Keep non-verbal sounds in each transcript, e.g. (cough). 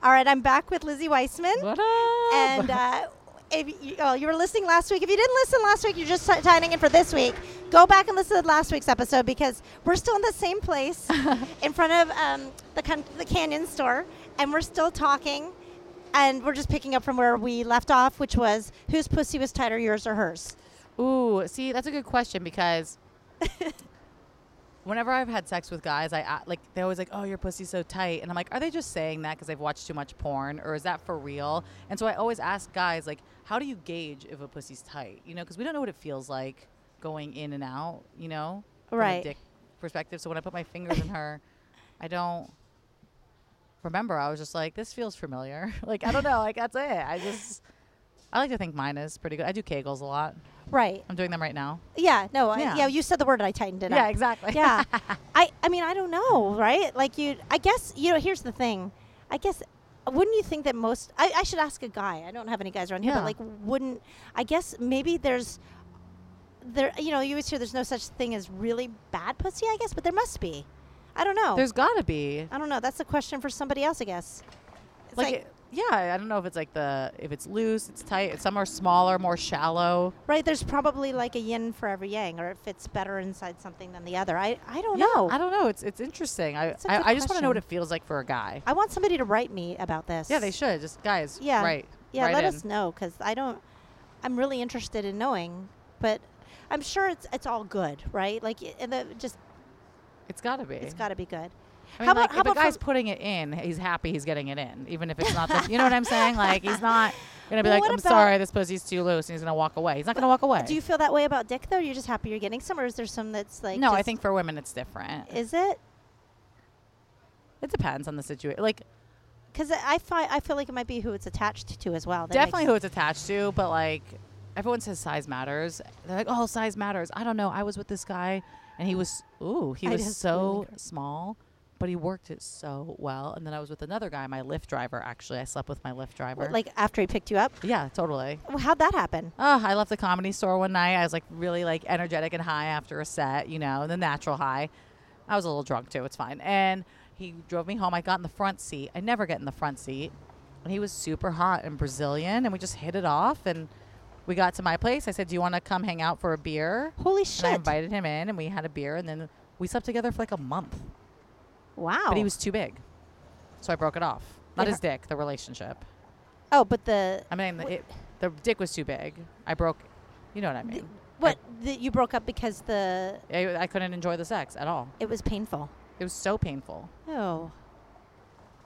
All right, I'm back with Lizzy Weisman. What up? And uh, if you, oh, you were listening last week. If you didn't listen last week, you're just t- signing in for this week. Go back and listen to last week's episode because we're still in the same place (laughs) in front of um, the con- the Canyon store, and we're still talking, and we're just picking up from where we left off, which was whose pussy was tighter, yours or hers? Ooh, see, that's a good question because (laughs) whenever I've had sex with guys, I like they're always like, "Oh, your pussy's so tight," and I'm like, "Are they just saying that because they've watched too much porn, or is that for real?" And so I always ask guys, like, "How do you gauge if a pussy's tight?" You know, because we don't know what it feels like going in and out. You know, from a Right. dick perspective. So when I put my fingers in her, I don't remember. I was just like, "This feels familiar." (laughs) like I don't know. Like that's it. I just. I like to think mine is pretty good. I do Kegels a lot. Right. I'm doing them right now. Yeah. No. I- Yeah. yeah. You said the word, and I tightened it Yeah, up. exactly. yeah. (laughs) I. I mean, I don't know, right? Like you. I guess you know. Here's the thing. I guess. Wouldn't you think that most? I, I should ask a guy. I don't have any guys around here, Yeah. but like, wouldn't? I guess maybe there's. There, you know, you always hear there's no such thing as really bad pussy. I guess, but there must be. I don't know. There's got to be. I don't know. That's a question for somebody else, I guess. It's Like, like, yeah, I don't know if it's like the if it's loose, it's tight. Some are smaller, more shallow. right? There's probably like a yin for every yang, or it fits better inside something than the other. I, I don't yeah, know. I don't know. It's it's interesting. I It's I, I just want to know what it feels like for a guy. I want somebody to write me about this. Yeah, they should. Just guys. Yeah. Right. Yeah, Write let in. us know because I don't. I'm really interested in knowing, but I'm sure it's it's all good, right? Like, and the, just It's got to be. it's got to be good. I mean, how about like, how if a guy's putting it in, he's happy he's getting it in, even if it's not. The, you know what I'm saying? Like he's not gonna be like, "I'm sorry, this pussy's too loose," and he's gonna walk away. He's not gonna walk away. Do you feel that way about dick though? You're just happy you're getting some, or is there some that's like? no, I think for women it's different. Is it? It depends on the situation. Like Because I fi- I feel like it might be who it's attached to as well. That definitely who it's attached to, but like everyone says size matters. They're like, oh, size matters. I don't know. I was with this guy, and he was ooh, he I was so really small, but he worked it so well. And then I was with another guy, my Lyft driver. Actually, I slept with my Lyft driver. What, like after he picked you up. yeah, totally. Well, How'd that happen? Oh, I left the comedy store one night. I was like really like energetic and high after a set, you know, the natural high. I was a little drunk too. It's fine. And he drove me home. I got in the front seat. I never get in the front seat. And he was super hot and Brazilian, and we just hit it off. And we got to my place. I said, "Do you want to come hang out for a beer?" Holy And I invited him in, and we had a beer. And then we slept together for like a month. Wow. But he was too big, so I broke it off. Not It his dick, the relationship. Oh, but the I mean, Wh- it, the dick was too big. I broke. You know what I The- mean? what the, you broke up because the I, I couldn't enjoy the sex at all. it was painful. It was so painful. Oh.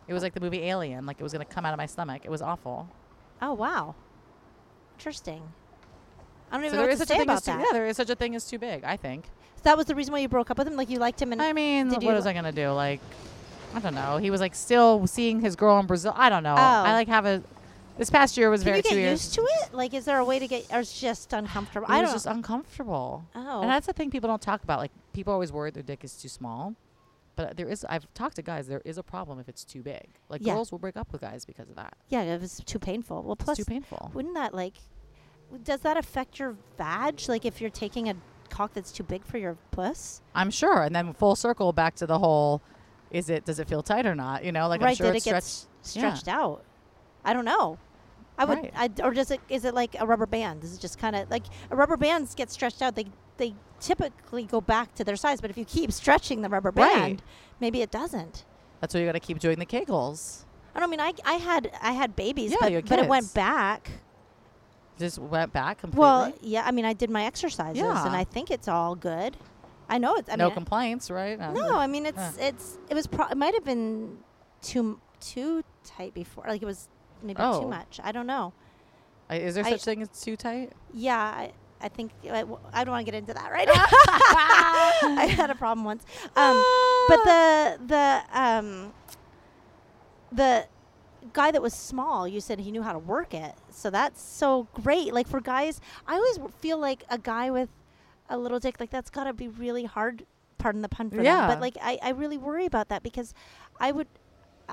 It was like the movie Alien, like it was gonna come out of my stomach. It was awful. Oh wow. Interesting. I don't even So know there what is to such a thing about as too, that. yeah, there is such a thing as too big. I think. So that was the reason why you broke up with him. Like you liked him, and I mean, Did what you- was I gonna do? Like, I don't know. He was like still seeing his girl in Brazil. I don't know. Oh. I like have a. This past year was can very you get two years. used to it? Like, is there a way to get? Or it's just uncomfortable? It I was don't. just uncomfortable. oh. And that's the thing people don't talk about. Like people are always worried their dick is too small. But there is I've talked to guys, there is a problem if it's too big. Like Yeah. girls will break up with guys because of that. yeah, it was too painful. Well, plus, it's too painful. wouldn't that like? Does that affect your vag? Like, if you're taking a cock that's too big for your puss? I'm sure. And then full circle back to the whole is it does it feel tight or not? You know, like I'm right? sure Did it's it get stretched. stretched out? I don't know. I would, Right. I, or does it? Is it like a rubber band? Is it just kind of like a rubber bands get stretched out? They they typically go back to their size, but if you keep (laughs) stretching the rubber Right. band, maybe it doesn't. That's why you got to keep doing the kegels. I don't mean I, I had I had babies, Yeah, but but it went back. Just went back completely. Well, yeah, I mean I did my exercises, Yeah. and I think it's all good. I know it's. I no mean, complaints, right? Uh, No, I mean it's Yeah. it's it was pro- it might have been too too tight before. Like it was maybe Oh. too much. I don't know. I- Is there I- such thing as too tight? Yeah, I, I think I, w- I don't want to get into that right (laughs) now. (laughs) I had a problem once. Um, but the the um, the guy that was small, you said he knew how to work it. So that's so great. Like for guys, I always feel like a guy with a little dick like that's got to be really hard. Pardon the pun for them, Yeah. but like I, I really worry about that because I would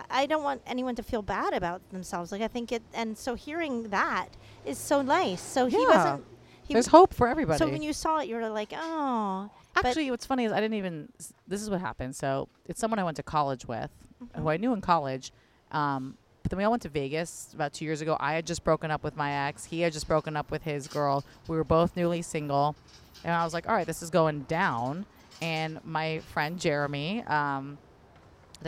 I- don't want anyone to feel bad about themselves. Like I think it, and so hearing that is so nice. So he wasn't. He There's hope for everybody. so when you saw it, you were like, oh. Actually, what's funny is I didn't even. s- This is what happened. So it's someone I went to college with, Mhm. who I knew in college, um, but then we all went to Vegas about two years ago. I had just broken up with my ex. He had just broken up with his girl. We were both newly single, and I was like, all right, this is going down. And my friend Jeremy, um,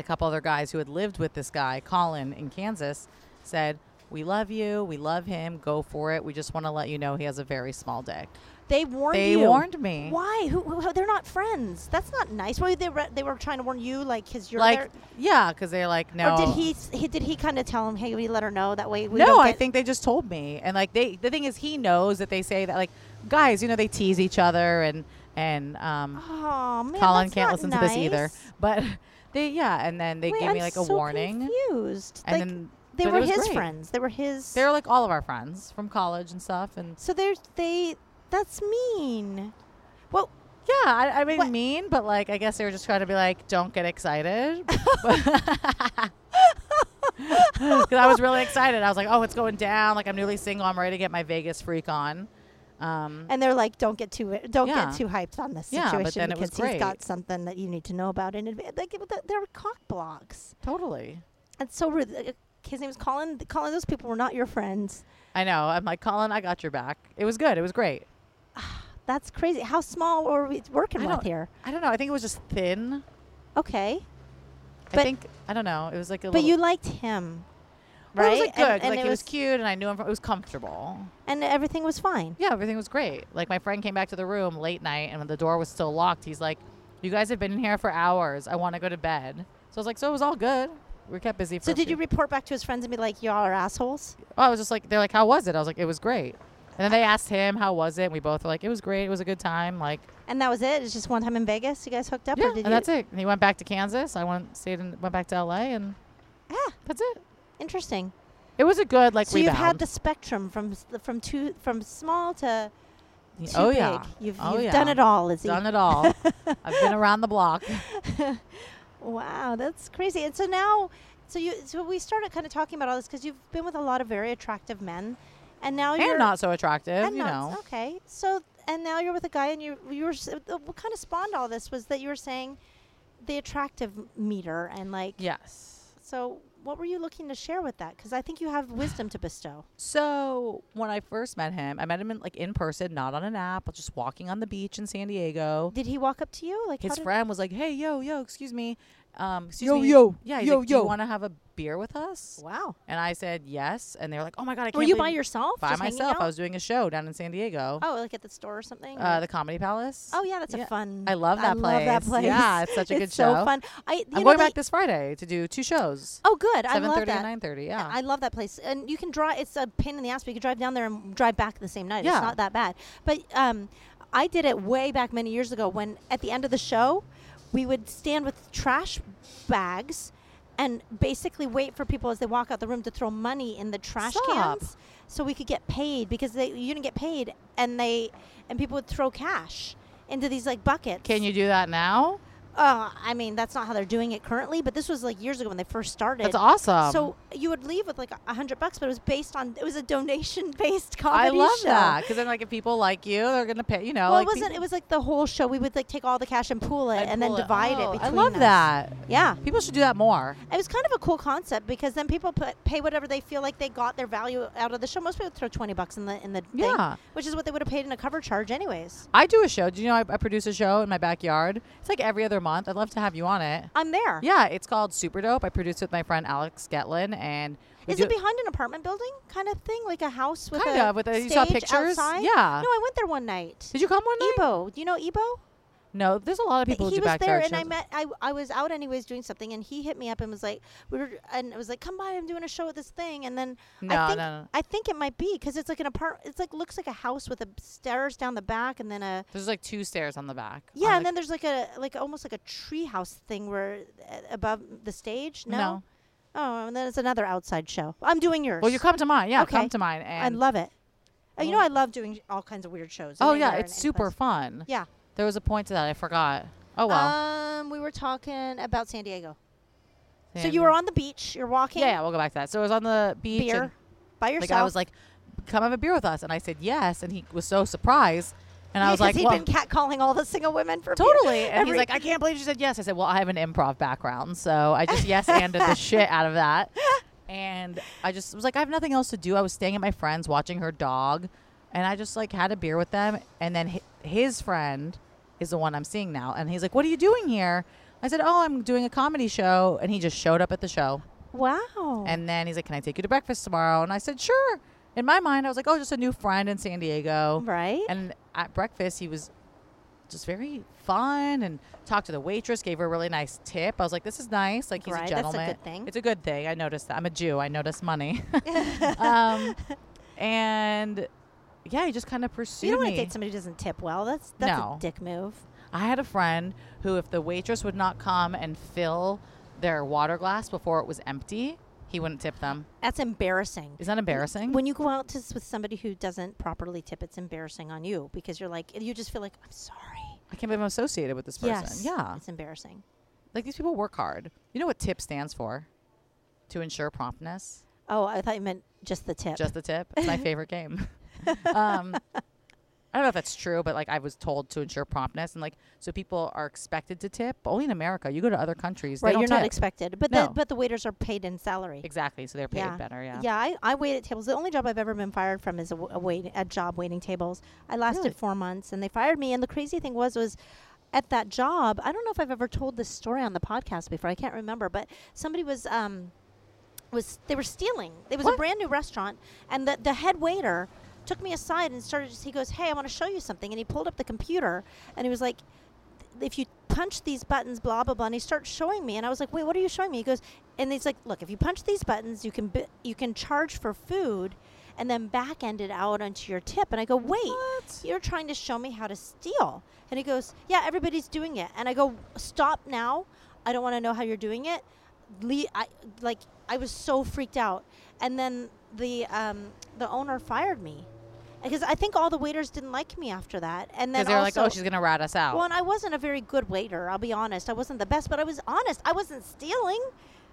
couple other guys who had lived with this guy, Colin, in Kansas, said, "We love you. We love him. Go for it. We just want to let you know he has a very small dick." They warned They you. warned me. Why? Who, who? They're not friends. That's not nice. Why they re- they were trying to warn you, like, because you're like, there. yeah, because they're like, no. Or did he, he? Did he kind of tell him, "Hey, we let her know that way"? We no, I think they just told me, and like they, the thing is, he knows that they say that like guys, you know, they tease each other, and and um, Oh man, Colin can't listen to this either, but (laughs) they, yeah, and then they Wait, gave I'm me like a so warning, Confused. and like, then they were his great. friends. They were his. They're like all of our friends from college and stuff, and so there's they. That's mean. Well, yeah, I, I mean What- mean, but like I guess they were just trying to be like, don't get excited. (laughs) (laughs) Because I was really excited. I was like, oh, it's going down. Like I'm newly single. I'm ready to get my Vegas freak on. Um, and they're like, don't get too don't Yeah. get too hyped on this Yeah, but situation then it was because he's got something that you need to know about in advance. Like they're cock blocks. totally. That's so rude. Uh, His name's Colin. Colin, those people were not your friends. I know. I'm like, Colin, I got your back. It was good. It was great. That's crazy. How small were we working I with here? I don't know. I think it was just thin. Okay, I But- think I don't know. It was like a little. but you liked him, Well, right? It was like good. And, and like it he was, cute, and I knew him. From, it was comfortable. and everything was fine. Yeah, everything was great. Like my friend came back to the room late night, and when the door was still locked, he's like, "You guys have been in here for hours. I want to go to bed." So I was like, "So it was all good. We kept busy." For So did few- you report back to his friends and be like, "Y'all are assholes"? Oh, I was just like, they're like, "How was it?" I was like, "It was great." And then they asked him, "How was it?" And we both were like, "It was great. It was a good time." Like, And that was it. It's just one time in Vegas. You guys hooked up, yeah, or and did you? that's it. And he went back to Kansas. I went, stayed, and went back to L.A. and Ah, that's it. interesting. It was a good like so rebound. you've had the spectrum from from two from small to too oh big. yeah, You've, Oh, you've yeah. done it all, Izzy. done it all. I've been around the block. (laughs) Wow, that's crazy. And so now, so you, so we started kind of talking about all this because you've been with a lot of very attractive men, and now you're and not so attractive, and you not- know. Okay, so and now you're with a guy, and you you were uh, what kind of spawned all this was that you were saying the attractive meter, and like Yes. so. What were you looking to share with that? Because I think you have wisdom to bestow. So when I first met him, I met him in like in person, not on an app, just walking on the beach in San Diego. Did he walk up to you? Like His friend was like, "Hey, yo, yo, excuse me, um, excuse Yo, me, yo, yeah, yo, like, do you yo." want to have a beer with us?" Wow. And I said yes, and they were like, "Oh my god, I can't." Were you by yourself? by just myself? I was doing a show down in San Diego, Oh, like at the store or something? uh, the Comedy Palace. oh yeah, that's yeah. a fun. I love that love that place. place. Yeah, it's such a (laughs) good It's so show. fun. I you I'm know, going they- back this Friday to do two shows, Oh, good. I seven love thirty that. and nine thirty. Yeah, I love that place, and you can drive. It's a pain in the ass, but you can drive down there and drive back the same night. Yeah. It's not that bad. But um, I did it way back many years ago when at the end of the show, we would stand with trash bags and basically wait for people as they walk out the room to throw money in the trash Stop. cans so we could get paid because they you didn't get paid and they and people would throw cash into these like buckets. Can you do that now? Uh, I mean, that's not how they're doing it currently, but this was like years ago when they first started. That's awesome. So you would leave with like a- hundred bucks, but it was based on it was a donation based (laughs) I love show. that because then, like, if people like you, they're gonna pay. You know, Well, like it wasn't. people- It was like the whole show. We would like take all the cash and pool it, I'd and then pull divide Oh, it between. I love us. that. Yeah, People should do that more. it was kind of a cool concept because then people put, pay whatever they feel like they got their value out of the show. Most people throw twenty bucks in the in the thing, which is what they would have paid in a cover charge anyways. I do a show. Do you know I, I produce a show in my backyard? It's like every other month. I'd love to have you on it. I'm there. Yeah, it's called Super Dope. I produce it with my friend Alex Getlin, and Is it behind an apartment building kind of thing, like a house with Kind a of, with a- you saw pictures? outside? Yeah. No, I went there one night. Did you come one night? Ebo, do you know Ebo? No, there's a lot of people he do was there and I met I, I was out anyways doing something and he hit me up and was like we were and it was like come by I'm doing a show at this thing and then No, I think no, no. I think it might be because it's like an apart it's like looks like a house with a stairs down the back and then a There's like two stairs on the back. yeah and the- then there's like a like almost like a tree house thing where uh, above the stage no? No. oh and then it's another outside show I'm doing yours Well, you come to mine. Yeah, Okay. come to mine. And I love it Uh, you know I love doing all kinds of weird shows oh yeah, it's super anyplace. fun. yeah There was a point to that I forgot. Oh well. um we were talking about San Diego so you were on the beach you're walking Yeah, yeah, we'll go back to that. So I was on the beach. beer by the yourself. guy was like, "Come have a beer with us," and I said yes, and he was so surprised, and I was like, he'd well, been catcalling all the single women for. Totally. And he's like, I can't believe you said yes. I said, Well, I have an improv background, so I just yes (laughs) anded the shit out of that. (laughs) and I just was like, I have nothing else to do. I was staying at my friend's, watching her dog, and I just like had a beer with them. And then his friend is the one I'm seeing now, and he's like, "What are you doing here?" I said, "Oh, I'm doing a comedy show," and he just showed up at the show. Wow. And then he's like, "Can I take you to breakfast tomorrow?" And I said, "Sure." In my mind, I was like, "Oh, just a new friend in San Diego." right. And at breakfast, he was just very fun and talked to the waitress, gave her a really nice tip. I was like, "This is nice. Like he's Right, a that's a gentleman. good thing. It's a good thing. I noticed that. I'm a Jew. I notice money. (laughs) (laughs) um, and yeah, he just kind of pursued you don't want me. to date somebody who doesn't tip well. That's that's No. a dick move. I had a friend who, if the waitress would not come and fill their water glass before it was empty, he wouldn't tip them. That's embarrassing. Is that embarrassing? When you go out to, s- with somebody who doesn't properly tip, it's embarrassing on you because you're like you just feel like I'm sorry. I can't believe I'm associated with this person. Yes. Yeah. It's embarrassing. Like these people work hard. You know what TIP stands for? To ensure promptness. Oh, I thought you meant just the tip. Just the tip. It's my (laughs) favorite game. (laughs) um, I don't know if that's true, but like I was told to ensure promptness, and like so people are expected to tip. But only in America. You go to other countries, right, they don't you're not expected, but No. the but the waiters are paid in salary. exactly. So they're paid Yeah. better. Yeah. Yeah, I, I wait at tables. The only job I've ever been fired from is a, a wait a job waiting tables. I lasted Really? four months, and they fired me. And the crazy thing was, was at that job. I don't know if I've ever told this story on the podcast before. I can't remember, but somebody was um was they were stealing. It was a brand new restaurant, and the the head waiter took me aside and started. He goes, "Hey, I want to show you something," and he pulled up the computer, and he was like. If you punch these buttons, blah blah blah, and he starts showing me, and I was like, "Wait, what are you showing me?" He goes, and he's like, "Look, if you punch these buttons, you can bi- you can charge for food, and then back end it out onto your tip." And I go, "Wait, What? you're trying to show me how to steal?" And he goes, "Yeah, everybody's doing it." And I go, "Stop now! I don't want to know how you're doing it." Le- I like I was so freaked out, and then the um, the owner fired me because I think all the waiters didn't like me after that. And then they're like, oh, she's gonna rat us out. well, and I wasn't a very good waiter. I'll be honest. I wasn't the best, but I was honest. I wasn't stealing.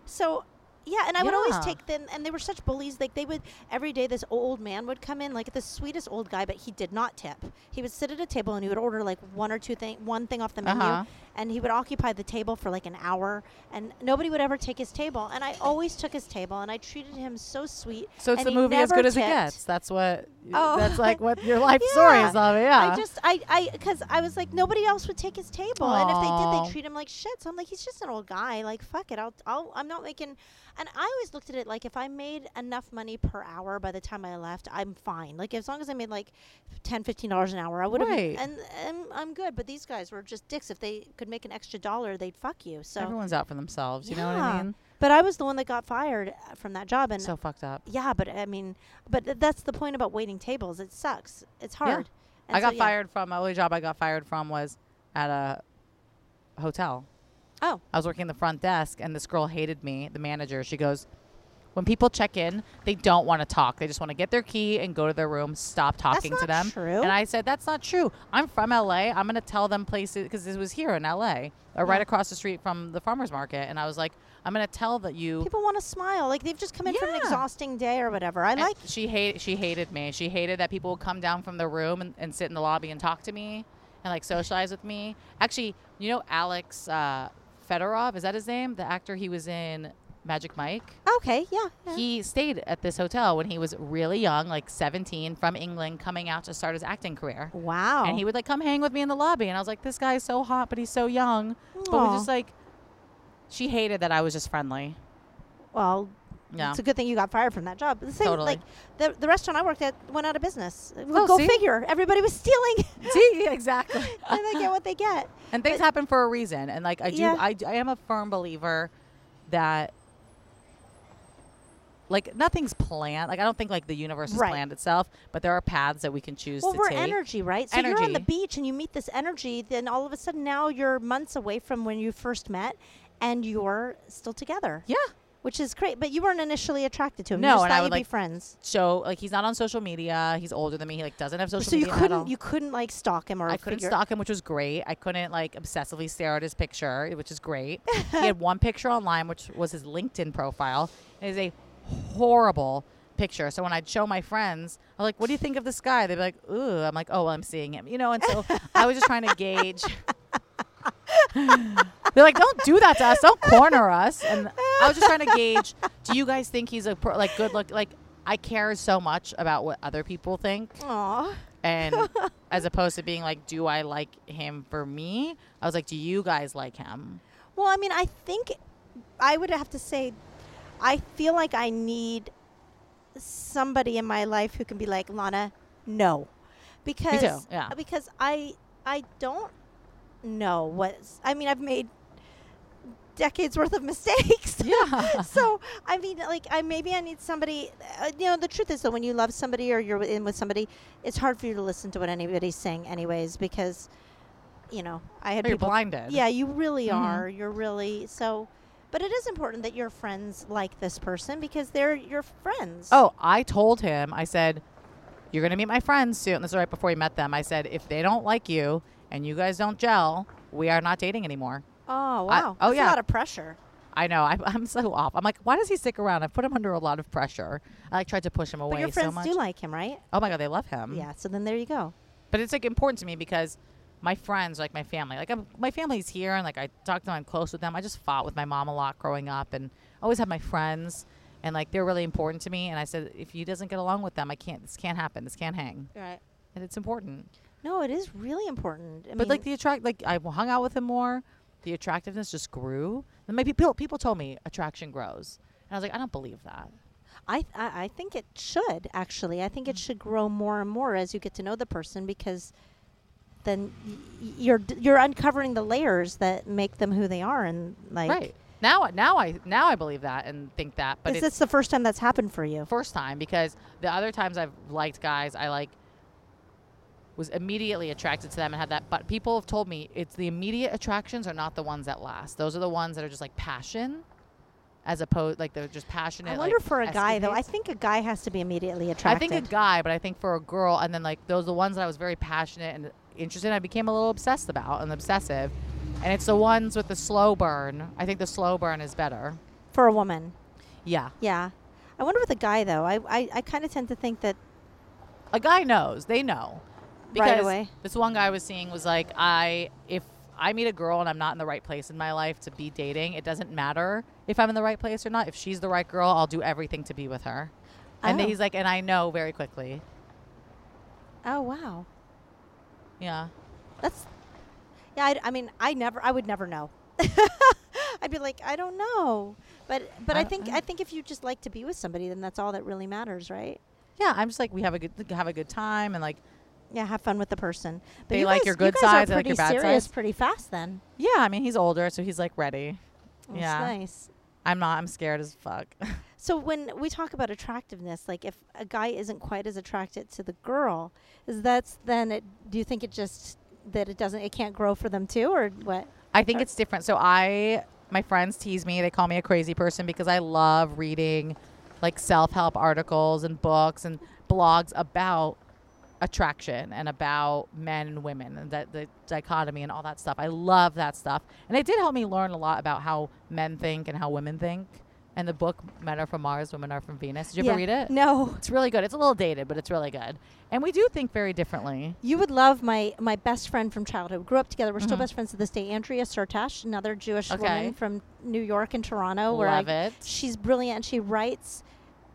So, yeah, and I would always Yeah. take them, and they were such bullies. Like they would every day. This old man would come in, like the sweetest old guy, but he did not tip. He would sit at a table and he would order like one or two thing, one thing off the menu, Uh-huh. and he would occupy the table for like an hour, and nobody would ever take his table. And I always took his table, and I treated him so sweet. so it's and the he movie as never good as it tipped. gets. That's what. Oh. That's like what your life (laughs) story is of. Yeah. I just I I because I was like nobody else would take his table, and if they did, Aw. they treat him like shit. So I'm like, he's just an old guy. Like fuck it, I'll I'll I'm not making. And I always looked at it like if I made enough money per hour by the time I left, I'm fine. Like as long as I made like 10 15 dollars an hour, I would have, Right. and, and I'm good. But these guys were just dicks. If they could make an extra dollar, they'd fuck you. So. Everyone's out for themselves. You know what I Yeah. mean? but I was the one that got fired uh, from that job, and So fucked up. yeah, but I mean, but th- that's the point about waiting tables. It sucks. It's hard. And I so, got yeah. fired from my only job I got fired from was at a hotel. Oh. I was working the front desk and this girl hated me, the manager. She goes, When people check in, they don't want to talk. They just want to get their key and go to their room, stop talking to not them. true. And I said, That's not true. I'm from LA. I'm going to tell them places because this was here in LA, or right Yeah. across the street from the farmer's market. And I was like, I'm going to tell that you. People want to smile, like they've just come in from an exhausting day or whatever. I And like. she hate she hated me. She hated that people would come down from their room and, and sit in the lobby and talk to me and like socialize with me. Actually, you know Alex uh, Pettyfer is that his name? The actor he was in Magic Mike. Okay, yeah. yeah. He stayed at this hotel when he was really young, like 17, from England, coming out to start his acting career. wow. And he would like come hang with me in the lobby, and I was like, "This guy is so hot, but he's so young." But we just like, she hated that I was just friendly. well, Yeah. it's a good thing you got fired from that job. The same, Totally. like the the restaurant I worked at went out of business. Oh, Go see? figure. Everybody was stealing, (laughs) See, exactly. (laughs) and they get what they get. And things But- happen for a reason. And like I do, Yeah. I, I am a firm believer that like nothing's planned. Like I don't think like the universe has Right. planned itself, but there are paths that we can choose Well, to we're take. energy, right? So you're on the beach and you meet this energy, then all of a sudden now you're months away from when you first met, and you're still together. Yeah. Which is great, but you weren't initially attracted to him. No, you just and thought I would, you'd be like, friends. So like he's not on social media. He's older than me. He like doesn't have social So you media at all. couldn't you couldn't like stalk him or I couldn't figure- stalk him, which was great. I couldn't like obsessively stare at his picture, which is great. (laughs) he had one picture online, which was his LinkedIn profile. It is a horrible picture. So when I'd show my friends, I'm like, "What do you think of this guy?" They'd be like, "Ooh," I'm like, "Oh, well, I'm seeing him," you know. And so (laughs) I was just trying to gauge. They're like, "Don't do that to us. Don't corner us." And I was just trying to gauge do you guys think he's a pro, like good look? Like I care so much about what other people think, Aw. and (laughs) as opposed to being like, do I like him for me? I was like, do you guys like him? Well, I mean, I think I would have to say, I feel like I need somebody in my life who can be like Lana, no, because yeah. because I I don't know what's. I mean, I've made decades worth of (laughs) mistakes. Yeah. (laughs) so I mean, like, I maybe I need somebody. Uh, you know, the truth is that when you love somebody or you're in with somebody, it's hard for you to listen to what anybody's saying, anyways, because you know I had You're people. blinded. Yeah, you really Mhm. are. You're really so. But it is important that your friends like this person because they're your friends. Oh, I told him. I said, "You're gonna meet my friends soon." This is right before he met them. I said, "If they don't like you and you guys don't gel, we are not dating anymore." Oh I- wow. oh, That's yeah. a lot of pressure. I know. I, I'm so off. I'm like, why does he stick around? I've put him under a lot of pressure. I like tried to push him away But your so friends much. do like him, right? oh my god, they love him. yeah. So then there you go. But it's like important to me because my friends, like my family, like I'm, my family's here, and like I talk to them, I'm close with them. I just fought with my mom a lot growing up, and always had my friends, and like they're really important to me. And I said, if he doesn't get along with them, I can't. This can't happen. This can't hang. Right. And it's important. No, it is really important. I but mean, like the attract, like I hung out with him more. The attractiveness just grew. And maybe people people told me attraction grows, and I was like, I don't believe that. I, I I think it should actually. I think it mm. should grow more and more as you get to know the person because then y- y- you're d- you're uncovering the layers that make them who they are and like right now, now I now I believe that and think that. But is it's this the first time that's happened for you? first time because the other times I've liked guys, I like was immediately attracted to them and had that. But people have told me it's the immediate attractions are not the ones that last. Those are the ones that are just like passion, as opposed like they're just passionate. I wonder like, for a guy though. I think a guy has to be immediately attracted. I think a guy, but I think for a girl, and then like those are the ones that I was very passionate and interested. in, I became a little obsessed about and obsessive, and it's the ones with the slow burn. I think the slow burn is better. for a woman. Yeah, Yeah. I wonder with a guy though. I I, I kind of tend to think that a guy knows. They know. Right Because away. This one guy I was seeing was like, I if I meet a girl and I'm not in the right place in my life to be dating, it doesn't matter if I'm in the right place or not. If she's the right girl, I'll do everything to be with her. And Oh. he's like, and I know very quickly. oh wow. Yeah. That's yeah. I, I mean, I never. I would never know. (laughs) I'd be like, I don't know. But but I I, think I- I think if you just like to be with somebody, then that's all that really matters, right? Yeah, I'm just like we have a good have a good time and like Yeah, have fun with the person. But They you like guys, your you guys sides, are like pretty bad serious sides. pretty fast then. yeah, I mean he's older, so he's like ready. That's Yeah. nice. I'm not. I'm scared as fuck. (laughs) So when we talk about attractiveness, like if a guy isn't quite as attracted to the girl, is that's then it, do you think it just that it doesn't it can't grow for them too or what? I think it's different. So I, my friends tease me. They call me a crazy person because I love reading, like self-help articles and books and blogs about attraction and about men and women and that the dichotomy and all that stuff. I love that stuff, and it did help me learn a lot about how men think and how women think. And the book "Men Are from Mars, Women Are from Venus." Did you Yeah. ever read it? No. It's really good. It's a little dated, but it's really good. And we do think very differently. You would love my my best friend from childhood. We grew up together. We're still Mhm. best friends to this day. Andrea Syrtash, another Jewish Okay. woman from New York and Toronto. Where Love I, it. She's brilliant. and She writes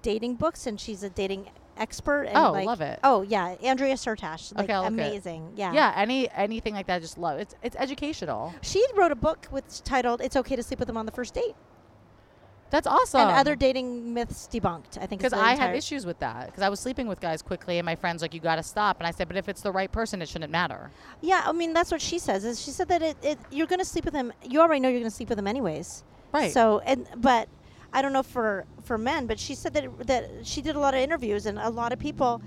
dating books, and she's a dating expert. And Oh, like, love it. Oh yeah, Andrea Syrtash. Like, Okay, it. amazing. Yeah. Yeah, any anything like that, just love it's it's educational. She wrote a book with titled "It's Okay to Sleep with Them on the First Date" That's awesome. and other dating myths debunked. I think because I had issues with that because I was sleeping with guys quickly, and my friends like, "You got to stop." And I said, "But if it's the right person, it shouldn't matter." Yeah, I mean that's what she says. Is she said that it, it you're going to sleep with him. You already know you're going to sleep with him anyways. Right. So and but I don't know for for men, but she said that that she did a lot of interviews and a lot of people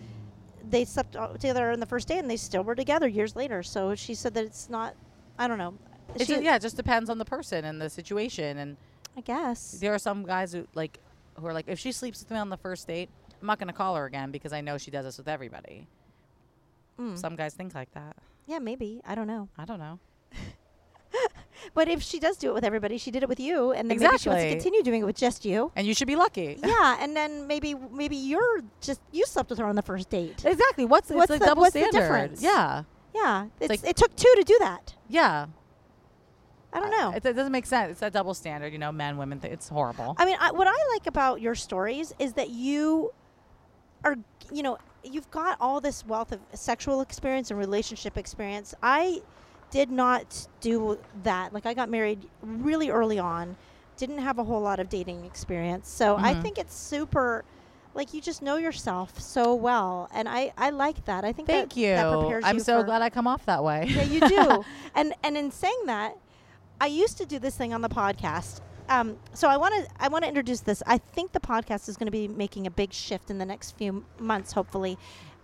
they slept together on the first day and they still were together years later. So she said that it's not. I don't know. It's She- just, yeah, it just depends on the person and the situation. And I guess. there are some guys who like who are like, if she sleeps with me on the first date, I'm not going to call her again because I know she does this with everybody. Mm. Some guys think like that. yeah, maybe. I don't know. I don't know. (laughs) But if she does do it with everybody, she did it with you, and then maybe she wants to continue doing it with just you. And you should be lucky. yeah, and then maybe maybe you're just you slept with her on the first date. exactly. What's, What's the- double what's the difference? Yeah. Yeah, it's, like- it took two to do that. Yeah. I don't know. It, it doesn't make sense. It's that double standard, you know, men, women. Th- it's horrible. I mean, I, what I like about your stories is that you are, you know, you've got all this wealth of sexual experience and relationship experience. I did not do that. Like, I got married really early on, didn't have a whole lot of dating experience. So I Mhm. think it's super. Like you just know yourself so well, and I, I like that. I think Thank that, you. That prepares I'm you so glad I come off that way. yeah, you do. (laughs) and and in saying that, I used to do this thing on the podcast. Um, so I want to I want to introduce this. I think the podcast is going to be making a big shift in the next few months, hopefully.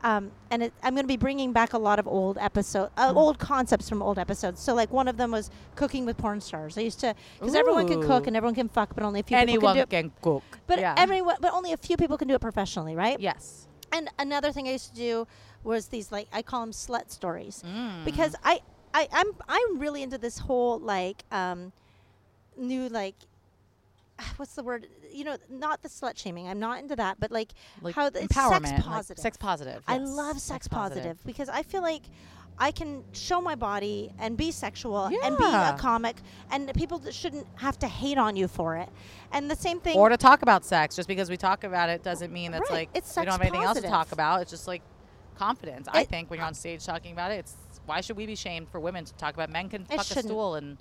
Um, and it, I'm going to be bringing back a lot of old episode, uh, Mhm. old concepts from old episodes. So like one of them was cooking with porn stars. I used to because everyone can cook and everyone can fuck, but only a few people can do it. can cook. But yeah. everyone, but only a few people can do it professionally, right? yes. And another thing I used to do was these like I call them slut stories Mm. because I, I I'm I'm really into this whole like um new like (sighs) what's the word? You know not the slut shaming. I'm not into that but like, like how the, empowerment, sex like positive. sex positive. I love sex positive. because I feel like I can show my body and be sexual and be a comic and people shouldn't have to hate on you for it. And the same thing Or to talk about sex, just because we talk about it doesn't mean that's Right, like it's we don't have anything else to talk about. It's just like confidence. I think when you're on stage talking about it, it's why should we be shamed for women to talk about? Men can It fuck a stool and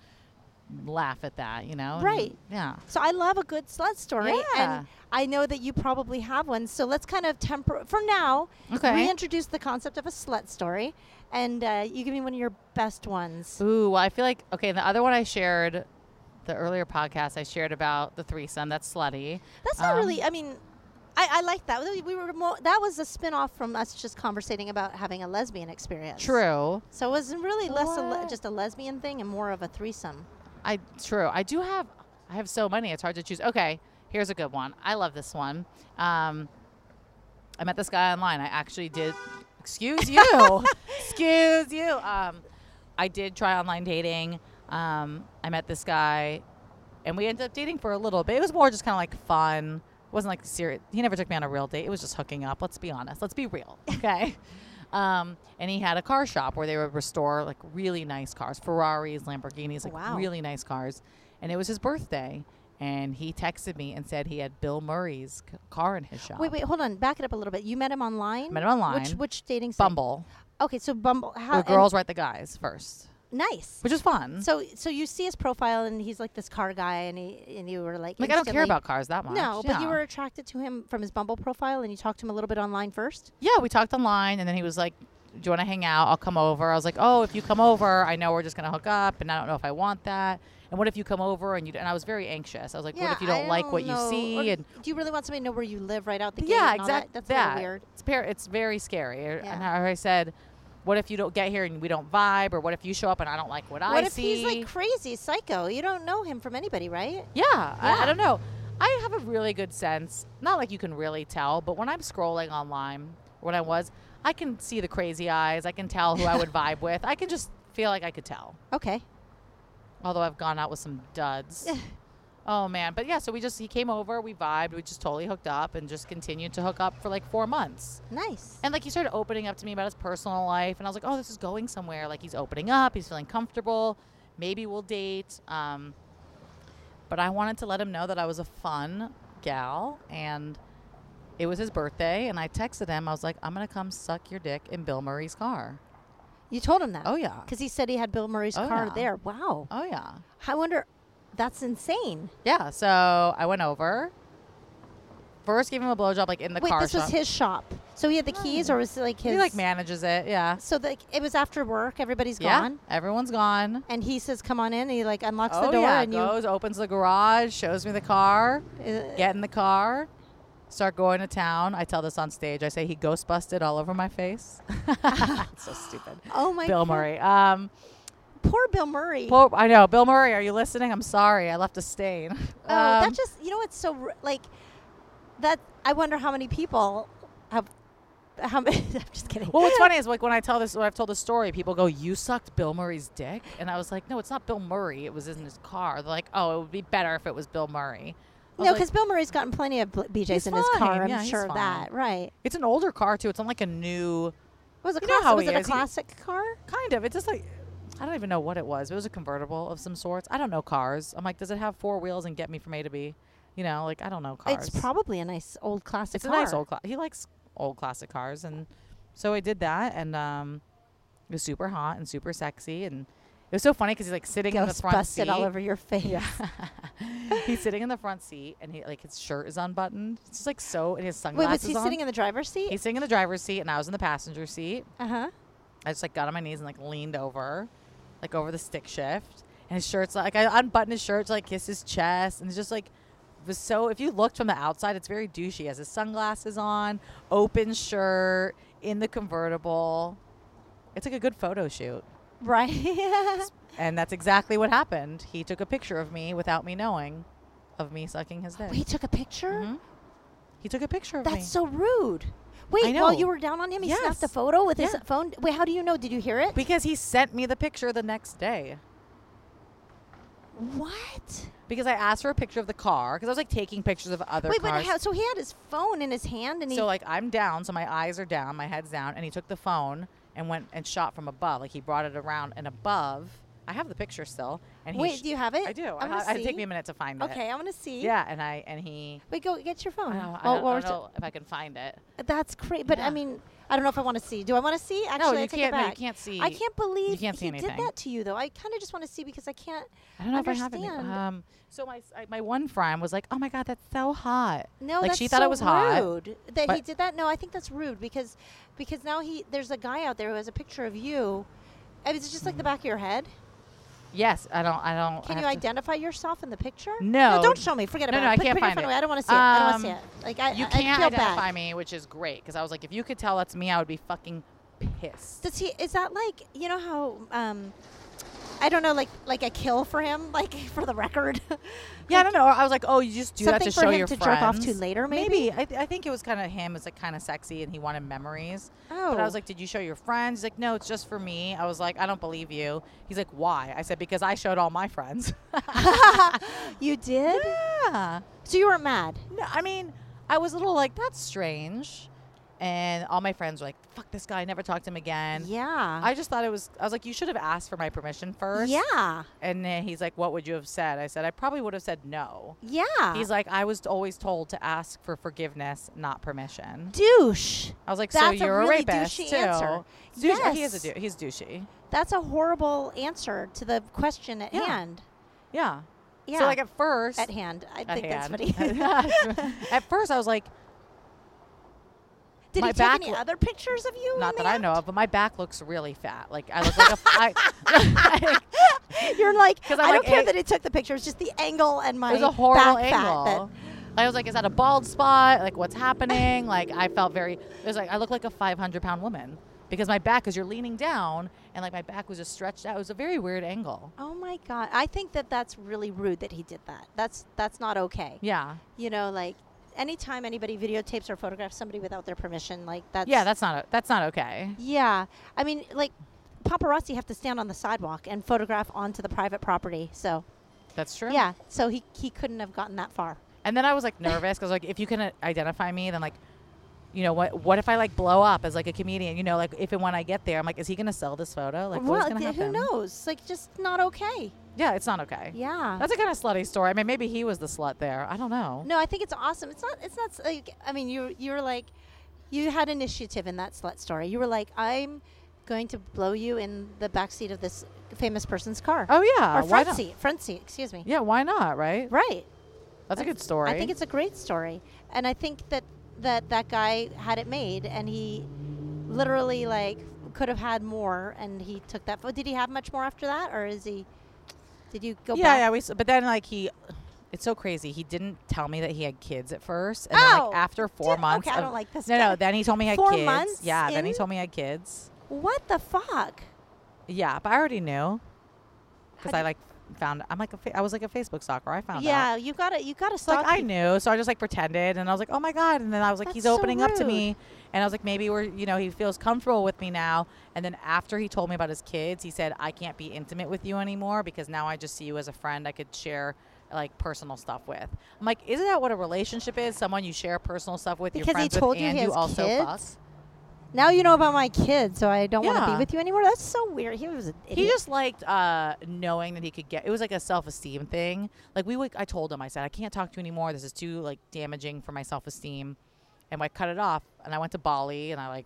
laugh at that, you know? and- Right. yeah. So I love a good slut story, Yeah. and I know that you probably have one. So let's kind of temper for now. Okay. Reintroduce the concept of a slut story, and uh, you give me one of your best ones. Ooh, well, I feel like okay. The other one I shared, the earlier podcast I shared about the threesome. That's slutty. That's not Um, really. I mean, I, I like that. We- We were more, that was a spin off from us just conversating about having a lesbian experience. True. So it was really less a le- just a lesbian thing and more of a threesome. I true. I do have. I have so many. It's hard to choose. Okay, here's a good one. I love this one. Um, I met this guy online. I actually did. Excuse you. (laughs) excuse you. Um, I did try online dating. Um, I met this guy, and we ended up dating for a little bit. It was more just kind of like fun. It wasn't like serious. He never took me on a real date. It was just hooking up. Let's be honest. Let's be real. Okay. (laughs) Um, and he had a car shop where they would restore like really nice cars, Ferraris, Lamborghinis, like Wow. really nice cars. And it was his birthday, and he texted me and said he had Bill Murray's c- car in his shop. Wait, wait, hold on. Back it up a little bit. You met him online. Met him online. Which which dating site? Bumble. Okay, so Bumble. How, and- girls write the guys first, nice. which is fun. So so you see his profile and he's like this car guy and he and you were like like I don't care about cars that much. No, but you were attracted to him from his Bumble profile and you talked to him a little bit online first. Yeah, we talked online, and then he was like, "Do you want to hang out? I'll come over." I was like, "Oh, if you come over, I know we're just gonna hook up, and I don't know if I want that." And what if you come over and you? d- And I was very anxious. I was like, "What if you don't, I like what know. you see?" Or And do you really want somebody to know where you live right out the gate? yeah, all that? exactly. That's that. weird. It's par- It's very scary. Yeah. And how I said, "What if you don't get here and we don't vibe? Or what if you show up and I don't like what, I see What if see?" he's like crazy psycho? You don't know him from anybody, right? Yeah, I, Yeah. I don't know. I have a really good sense. Not like you can really tell, but when I'm scrolling online, when I was, I can see the crazy eyes. I can tell who I would (laughs) vibe with. I can just feel like I could tell. Okay. Although I've gone out with some duds. (laughs) oh man, but yeah. So we just he came over, we vibed, we just totally hooked up, and just continued to hook up for like four months. Nice. And like he started opening up to me about his personal life, and I was like, oh, this is going somewhere. Like he's opening up, he's feeling comfortable. Maybe we'll date. Um, but I wanted to let him know that I was a fun gal, and it was his birthday, and I texted him. I was like, I'm gonna come suck your dick in Bill Murray's car. you told him that. Oh yeah. Because he said he had Bill Murray's Oh, car yeah. there. Wow. Oh yeah. I wonder. That's insane. Yeah. So I went over. First, gave him a blowjob like in the Wait, car this shop. was his shop. So he had the keys, or was it like his? he like manages it. Yeah. So the, it was after work. Everybody's Yeah. gone, Everyone's gone. and he says, "Come on in." And he like unlocks oh the door, yeah. and Goes, opens the garage, shows me the car. uh, Get in the car. Start going to town. I tell this on stage. I say he ghost busted all over my face. (laughs) It's so stupid. Oh my Bill God. Murray. Um, Poor Bill Murray. Pope, I know. Bill Murray, are you listening? I'm sorry. I left a stain. oh, Um, that just you know what's so like that. I wonder how many people have. How many? (laughs) I'm just kidding. Well, what's funny (laughs) is like when I tell this, when I've told this story, people go, "You sucked Bill Murray's dick," and I was like, "No, it's not Bill Murray. It was in his car." They're like, "Oh, it would be better if it was Bill Murray." No, like, because Bill Murray's gotten plenty of BJ's in his car. I'm Yeah, sure of that. Right. it's an older car too. It's on like a new Was it, know class- was it a is. He- classic car? kind of. It's just like I don't even know what it was. It was a convertible of some sorts. I don't know cars. I'm like, does it have four wheels and get me from A to B? You know, like I don't know cars. It's probably a nice old classic It's car. a nice old. Cla- he likes old classic cars, and so I did that, and um, it was super hot and super sexy, and it was so funny because he's like sitting in the front busted seat. all over your face. Yeah. (laughs) he's sitting in the front seat, and he like his shirt is unbuttoned. It's just like so, and his sunglasses. Wait, was he on. sitting in the driver's seat? he's sitting in the driver's seat, and I was in the passenger seat. Uh huh. I just like got on my knees and like leaned over, like over the stick shift, and his shirt's like I unbuttoned his shirt to like kiss his chest, and it's just like was so. If you looked from the outside, it's very douchey. He has his sunglasses on, open shirt, in the convertible. It's like a good photo shoot, Right. (laughs) and that's exactly what happened. He took a picture of me without me knowing, of me sucking his dick. he took a picture. Mhm. He took a picture of me. That's so rude. Wait, while you were down on him, he snapped a photo with his phone. Wait, how do you know? Did you hear it? because he sent me the picture the next day. What? Because I asked for a picture of the car because I was like taking pictures of other Wait, cars. but how, so he had his phone in his hand and he. So like I'm down, so my eyes are down, my head's down, and he took the phone and went and shot from above. Like he brought it around and above. I have the picture still, and. Wait, sh- do you have it? I do. I I ha- it'd take me a minute to find it. Okay, I want to see. Yeah, and I and he. Wait, go get your I phone. don't, know, I don't, I don't know if I can find it. it? That's great, but I mean, I don't know if I want to see. Do I want to see? Actually, no, I you take can't. It No, you can't see. I can't believe can't see he did that to you, though. I kind of just want to see because I can't. I don't know if I have understand. any. Um, so my I- my one friend was like, "Oh my god, that's so hot." No, Like, that's she thought so it was hot, rude that he did that. No, I think that's rude because because now he there's a guy out there who has a picture of you. And It's just like the back of your head. Yes, I don't. I don't. Can you identify yourself in the picture? No. don't show me. Forget No, about no, it. I can't find it. away. I don't want to see it. I don't want to see Um, it. Like I, You I can't feel identify bad. me, which is great because I was like, if you could tell that's me, I would be fucking pissed. Does he? Is that like you know how? Um, I don't know, like like a kill for him, like (laughs) for the record. Yeah, I don't know. I was like, oh, you just do that Something to for show him your to friends. jerk off to later, maybe? I, th- I think it was kind of him. It's like kind of sexy, and he wanted memories. oh, But I oh. was like, did you show your friends? He's like, no, it's just for me. I was like, I don't believe you. He's like, why? I said, because I showed all my friends. (laughs) (laughs) you did. yeah. So you weren't mad. No, I mean, I was a little like, that's strange. And all my friends were like, fuck this guy, I never talked to him again. yeah. I just thought it was, I was like, you should have asked for my permission first. yeah. And then he's like, what would you have said? I said, I probably would have said no. Yeah. He's like, I was always told to ask for forgiveness, not permission. douche. I was like, That's so a you're really rapist douchey too. answer. Douche- uh, He is a Yes. dou- he's douchey. That's a horrible answer to the question at Yeah. hand. Yeah. Yeah. So like at first, at hand. I at think that's hand. funny. (laughs) at first I was like, Did My he take any other pictures of you? not that I know of, but my back looks really fat. Like I look like a. I, (laughs) (laughs) You're like, (laughs) I don't like care that he took the picture. It's just the angle and my it was a horrible angle. I was like, is that a bald spot? Like, what's happening? Like, I felt very. It was like I look like a 500 pound woman because my back, because you're leaning down, and like my back was just stretched out. It was a very weird angle. Oh my god! I think that that's really rude that he did that. That's that's not okay. Yeah. You know, like anytime anybody videotapes or photographs somebody without their permission, like that's Yeah, that's not. A, that's not okay. yeah. I mean, like paparazzi have to stand on the sidewalk and photograph onto the private property. So That's true. yeah, so he he couldn't have gotten that far. And then I was like nervous because like if you can uh, identify me, then like, you know what? What if I like blow up as like a comedian? You know, like if and when I get there, I'm like, is he gonna sell this photo? Like, well, what's gonna th- happen? who knows? Like, just not okay. Yeah, it's not okay. Yeah. That's a kind of slutty story. I mean, maybe he was the slut there. I don't know. no, I think it's awesome. It's not. It's not like. I mean, you you were like, you had initiative in that slut story. You were like, I'm going to blow you in the back seat of this famous person's car. Oh yeah, or front seat. Front seat. Excuse me. Yeah, why not? Right? Right. That's a good story. I think it's a great story, and I think that that that guy had it made, and he literally like could have had more, and he took that. Did he have much more after that, or is he? Did you go yeah, back? yeah. We, but then like he, it's so crazy. He didn't tell me that he had kids at first, and then Oh, like after four Did- months. Okay, I of- don't like this. no, guy. no. Then he told me he had Four kids. months yeah. Then he told me he had kids. What the fuck? Yeah, but I already knew because I like found. I'm like a fa- I was like a Facebook stalker. I found out. Yeah, you gotta you gotta So like. I knew, so I just like pretended, and I was like, "Oh my god!" And then I was like, That's "He's so opening up to me," and I was like, "Maybe we're, you know, he feels comfortable with me now." And then after he told me about his kids, he said, "I can't be intimate with you anymore because now I just see you as a friend. I could share." Like personal stuff with. I'm like, isn't that what a relationship is? Someone you share personal stuff with, Because he friends told with, you and you also kids? Now you know about my kid, so I don't want to be with you anymore. That's so weird. He was an idiot. He just liked uh, knowing that he could get. It was like a self-esteem thing. Like we would. I told him. I said I can't talk to you anymore. This is too like damaging for my self-esteem, and I cut it off. And I went to Bali, and I like,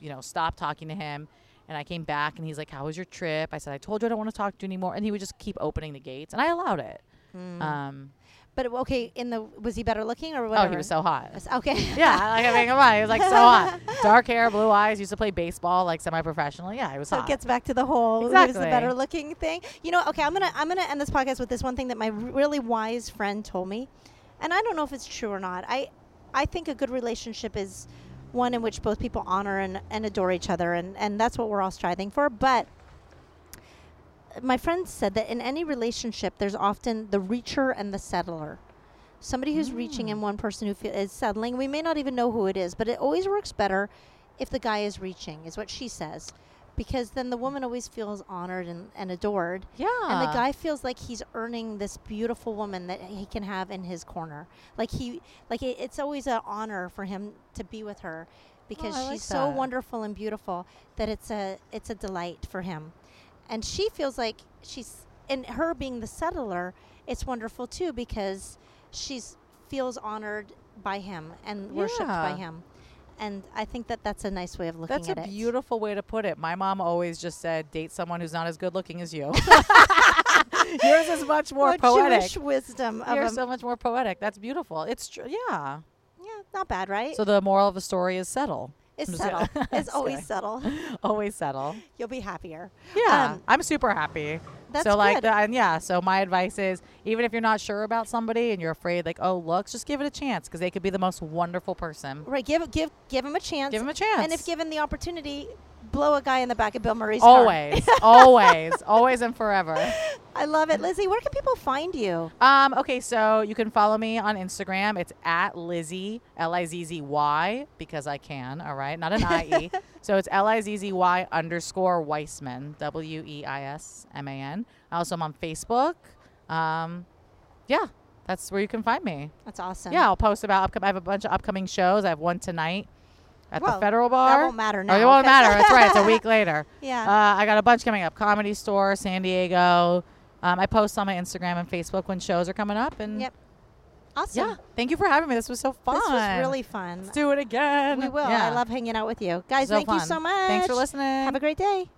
you know, stopped talking to him. And I came back, and he's like, "How was your trip?" I said, "I told you I don't want to talk to you anymore." And he would just keep opening the gates, and I allowed it. Mm. Um, but okay, in the was he better looking or whatever? oh, he was so hot. okay. (laughs) yeah, like I mean, come on, he was like so hot. (laughs) Dark hair, blue eyes. Used to play baseball like semi-professionally. Yeah, he was So hot. it gets back to the whole who's the better looking thing. You know, okay, I'm gonna I'm gonna end this podcast with this one thing that my really wise friend told me, and I don't know if it's true or not. I I think a good relationship is one in which both people honor and, and adore each other, and and that's what we're all striving for. But my friend said that in any relationship, there's often the reacher and the settler. Somebody who's reaching and mm. one person who is settling. We may not even know who it is, but it always works better if the guy is reaching, is what she says. Because then the woman always feels honored and, and adored. yeah, And the guy feels like he's earning this beautiful woman that he can have in his corner. Like he, like it, it's always an honor for him to be with her, oh, because Oh, I like she's so wonderful and beautiful that it's a it's a delight for him. And she feels like she's, and her being the settler, it's wonderful too because she's feels honored by him and worshipped by him. And I think that that's a nice way of looking That's at it. That's a beautiful way to put it. My mom always just said, "Date someone who's not as good looking as you." (laughs) (laughs) Yours is much more What poetic. Jewish wisdom of You're so much more poetic. That's beautiful. It's true. Yeah. yeah, not bad, right? So the moral of the story is settle. It's kidding. (laughs) it's always kidding. settle. (laughs) Always settle. You'll be happier. Yeah. Um, I'm super happy. That's so like the, and yeah, so my advice is even if you're not sure about somebody and you're afraid like, "Oh, looks," just give it a chance because they could be the most wonderful person. Right, give give give them a chance. Give them a chance. And if given the opportunity, blow a guy in the back of Bill Murray's car. always, always, (laughs) always and forever. I love it, Lizzy. Where can people find you? Um, okay, so you can follow me on Instagram. It's at Lizzy, L I Z Z Y, because I can, all right? Not an I E. (laughs) so it's L I Z Z Y underscore Weisman, W E I S M A N. I also am on Facebook. Um, yeah, that's where you can find me. That's awesome. Yeah, I'll post about, upcom- I have a bunch of upcoming shows. I have one tonight at Well, the Federal Bar. That won't matter now. Oh, it won't matter. That's right. It's a week (laughs) later. Yeah. Uh, I got a bunch coming up. Comedy Store, San Diego. Um, I post on my Instagram and Facebook when shows are coming up. And Yep. awesome. yeah, thank you for having me. This was so fun. This was really fun. Let's do it again. We will. Yeah. I love hanging out with you. Guys, So thank you so much. Thanks for listening. Have a great day.